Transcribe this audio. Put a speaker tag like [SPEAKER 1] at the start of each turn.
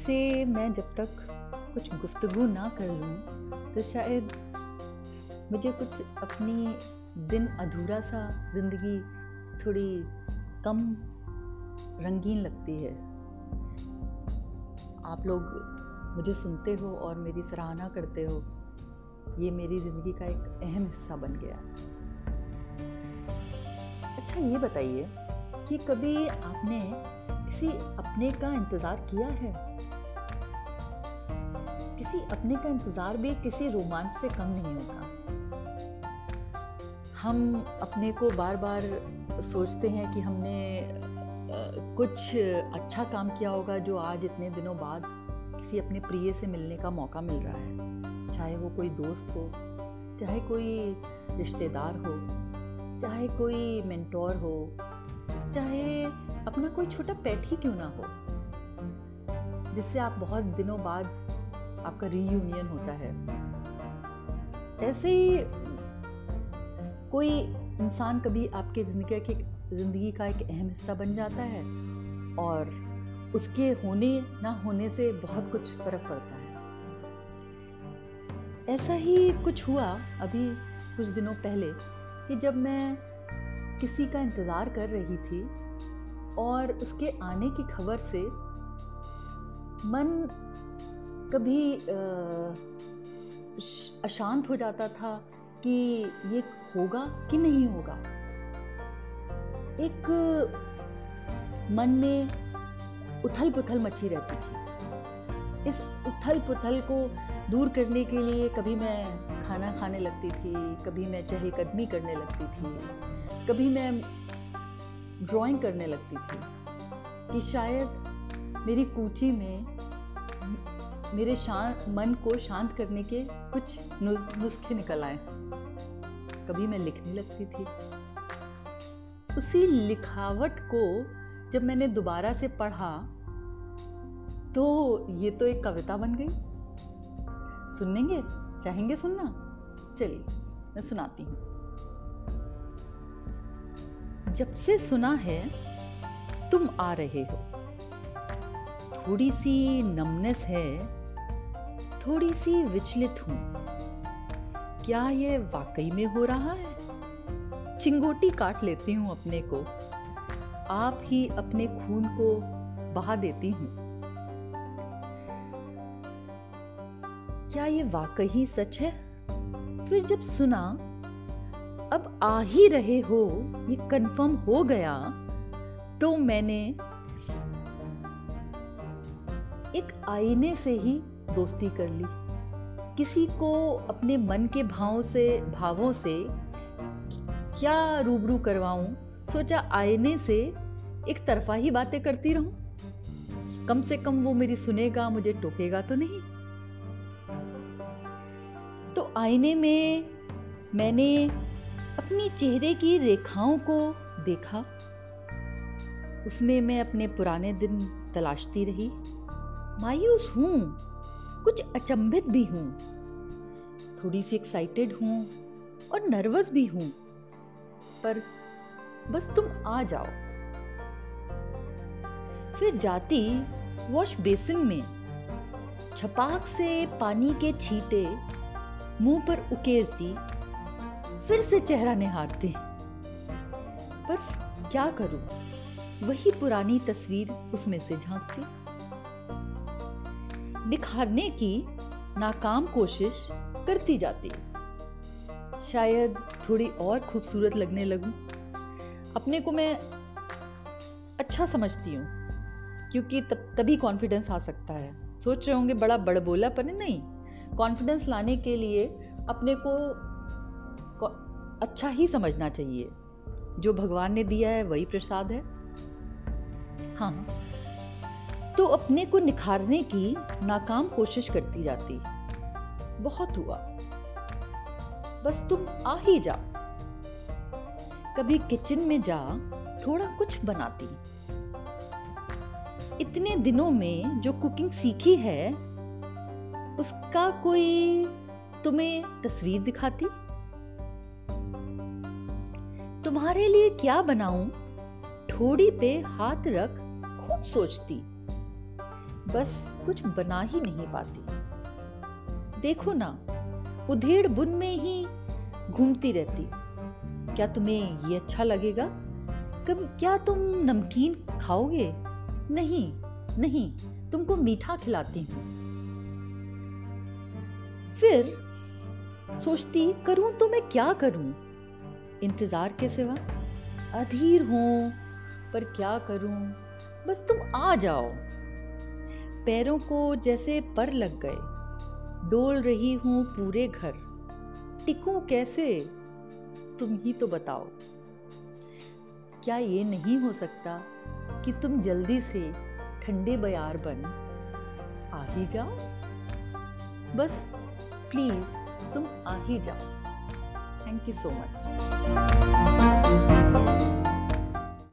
[SPEAKER 1] आपसे मैं जब तक कुछ गुफ्तगु ना कर लूँ तो शायद मुझे कुछ अपनी दिन अधूरा सा ज़िंदगी थोड़ी कम रंगीन लगती है। आप लोग मुझे सुनते हो और मेरी सराहना करते हो। ये मेरी ज़िंदगी का एक अहम हिस्सा बन गया। अच्छा ये बताइए कि कभी आपने किसी अपने का इंतज़ार किया है? किसी अपने का इंतज़ार भी किसी रोमांच से कम नहीं होता। हम अपने को बार बार सोचते हैं कि हमने कुछ अच्छा काम किया होगा जो आज इतने दिनों बाद किसी अपने प्रिय से मिलने का मौका मिल रहा है। चाहे वो कोई दोस्त हो, चाहे कोई रिश्तेदार हो, चाहे कोई मेंटोर हो, चाहे अपना कोई छोटा पेट ही क्यों ना हो। जिससे आप बहुत दिनों बाद आपका रीयूनियन होता है। ऐसे ही कोई इंसान कभी आपके ज़िंदगी के ज़िंदगी का एक अहम हिस्सा बन जाता है और उसके होने, ना होने से बहुत कुछ फ़र्क पड़ता है। ऐसा ही कुछ हुआ अभी कुछ दिनों पहले कि जब मैं किसी का इंतज़ार कर रही थी और उसके आने की खबर से मन कभी अशांत हो जाता था कि ये होगा कि नहीं होगा। एक, मन में उथल पुथल मची रहती थी। इस उथल पुथल को दूर करने के लिए कभी मैं खाना खाने लगती थी, कभी मैं चहलकदमी करने लगती थी, कभी मैं ड्राइंग करने लगती थी कि शायद मेरी कूची में मेरे शांत मन को शांत करने के कुछ नुस्खे निकल आए। कभी मैं लिखने लगती थी। उसी लिखावट को जब मैंने दोबारा से पढ़ा तो ये तो एक कविता बन गई। सुनेंगे? चाहेंगे सुनना? चलिए, मैं सुनाती हूँ। जब से सुना है, तुम आ रहे हो। थोड़ी सी नमनेस है थोड़ी सी विचलित हूँ। क्या ये वाकई में हो रहा है? चिंगोटी काट लेती हूँ अपने को। आप ही अपने खून को बहा देती हूँ। क्या ये वाकई सच है? फिर जब सुना, अब आ ही रहे हो, ये कंफर्म हो गया तो मैंने एक आईने से ही दोस्ती कर ली। किसी को अपने मन के भावों से भावों से क्या रूबरू करवाऊं? सोचा आईने से एक तरफा ही बातें करती रहूँ। कम से कम वो मेरी सुनेगा, मुझे टोकेगा तो नहीं। तो आईने में मैंने अपनी चेहरे की रेखाओं को देखा। उसमें मैं अपने पुराने दिन तलाशती रही। मायूस हूँ। कुछ अचंभित भी हूँ। थोड़ी सी एक्साइटेड हूँ और नर्वस भी हूँ। पर बस तुम आ जाओ। फिर जाती वॉश बेसिन में। छपाक से पानी के छींटे मुँह पर उकेरती, फिर से चेहरा निहारती। पर क्या करूँ? वही पुरानी तस्वीर उसमें से झांकती। निखारने की नाकाम कोशिश करती जाती शायद थोड़ी और खूबसूरत लगने लगूं। अपने को मैं अच्छा समझती हूँ, क्योंकि तब, तभी कॉन्फिडेंस आ सकता है। सोच रहे होंगे, बड़ा बड़बोला, पर नहीं। कॉन्फिडेंस लाने के लिए अपने को अच्छा ही समझना चाहिए। जो भगवान ने दिया है, वही प्रसाद है हाँ। तो अपने को निखारने की नाकाम कोशिश करती जाती। बहुत हुआ। बस तुम आ ही जा। कभी किचन में जा, थोड़ा कुछ बनाती। इतने दिनों में जो कुकिंग सीखी है, उसका कोई तुम्हें तस्वीर दिखाती? तुम्हारे लिए क्या बनाऊँ? थोड़ी पे हाथ रख, खूब सोचती। बस कुछ बना ही नहीं पाती। देखो ना, उधेड़ बुन में ही घूमती रहती। क्या तुम्हें ये अच्छा लगेगा? कब, क्या तुम नमकीन खाओगे? नहीं नहीं, तुमको मीठा खिलाती हूँ। फिर सोचती, करूँ तो मैं क्या करूँ? इंतज़ार के सिवा अधीर हूँ, पर क्या करूँ? बस तुम आ जाओ। पैरों को जैसे पर लग गए। डोल रही हूँ पूरे घर। टिकूं कैसे? तुम ही तो बताओ। क्या ये नहीं हो सकता कि तुम जल्दी से ठंडे बयार बन आ ही जाओ? बस प्लीज़ तुम आ ही जाओ। Thank you so much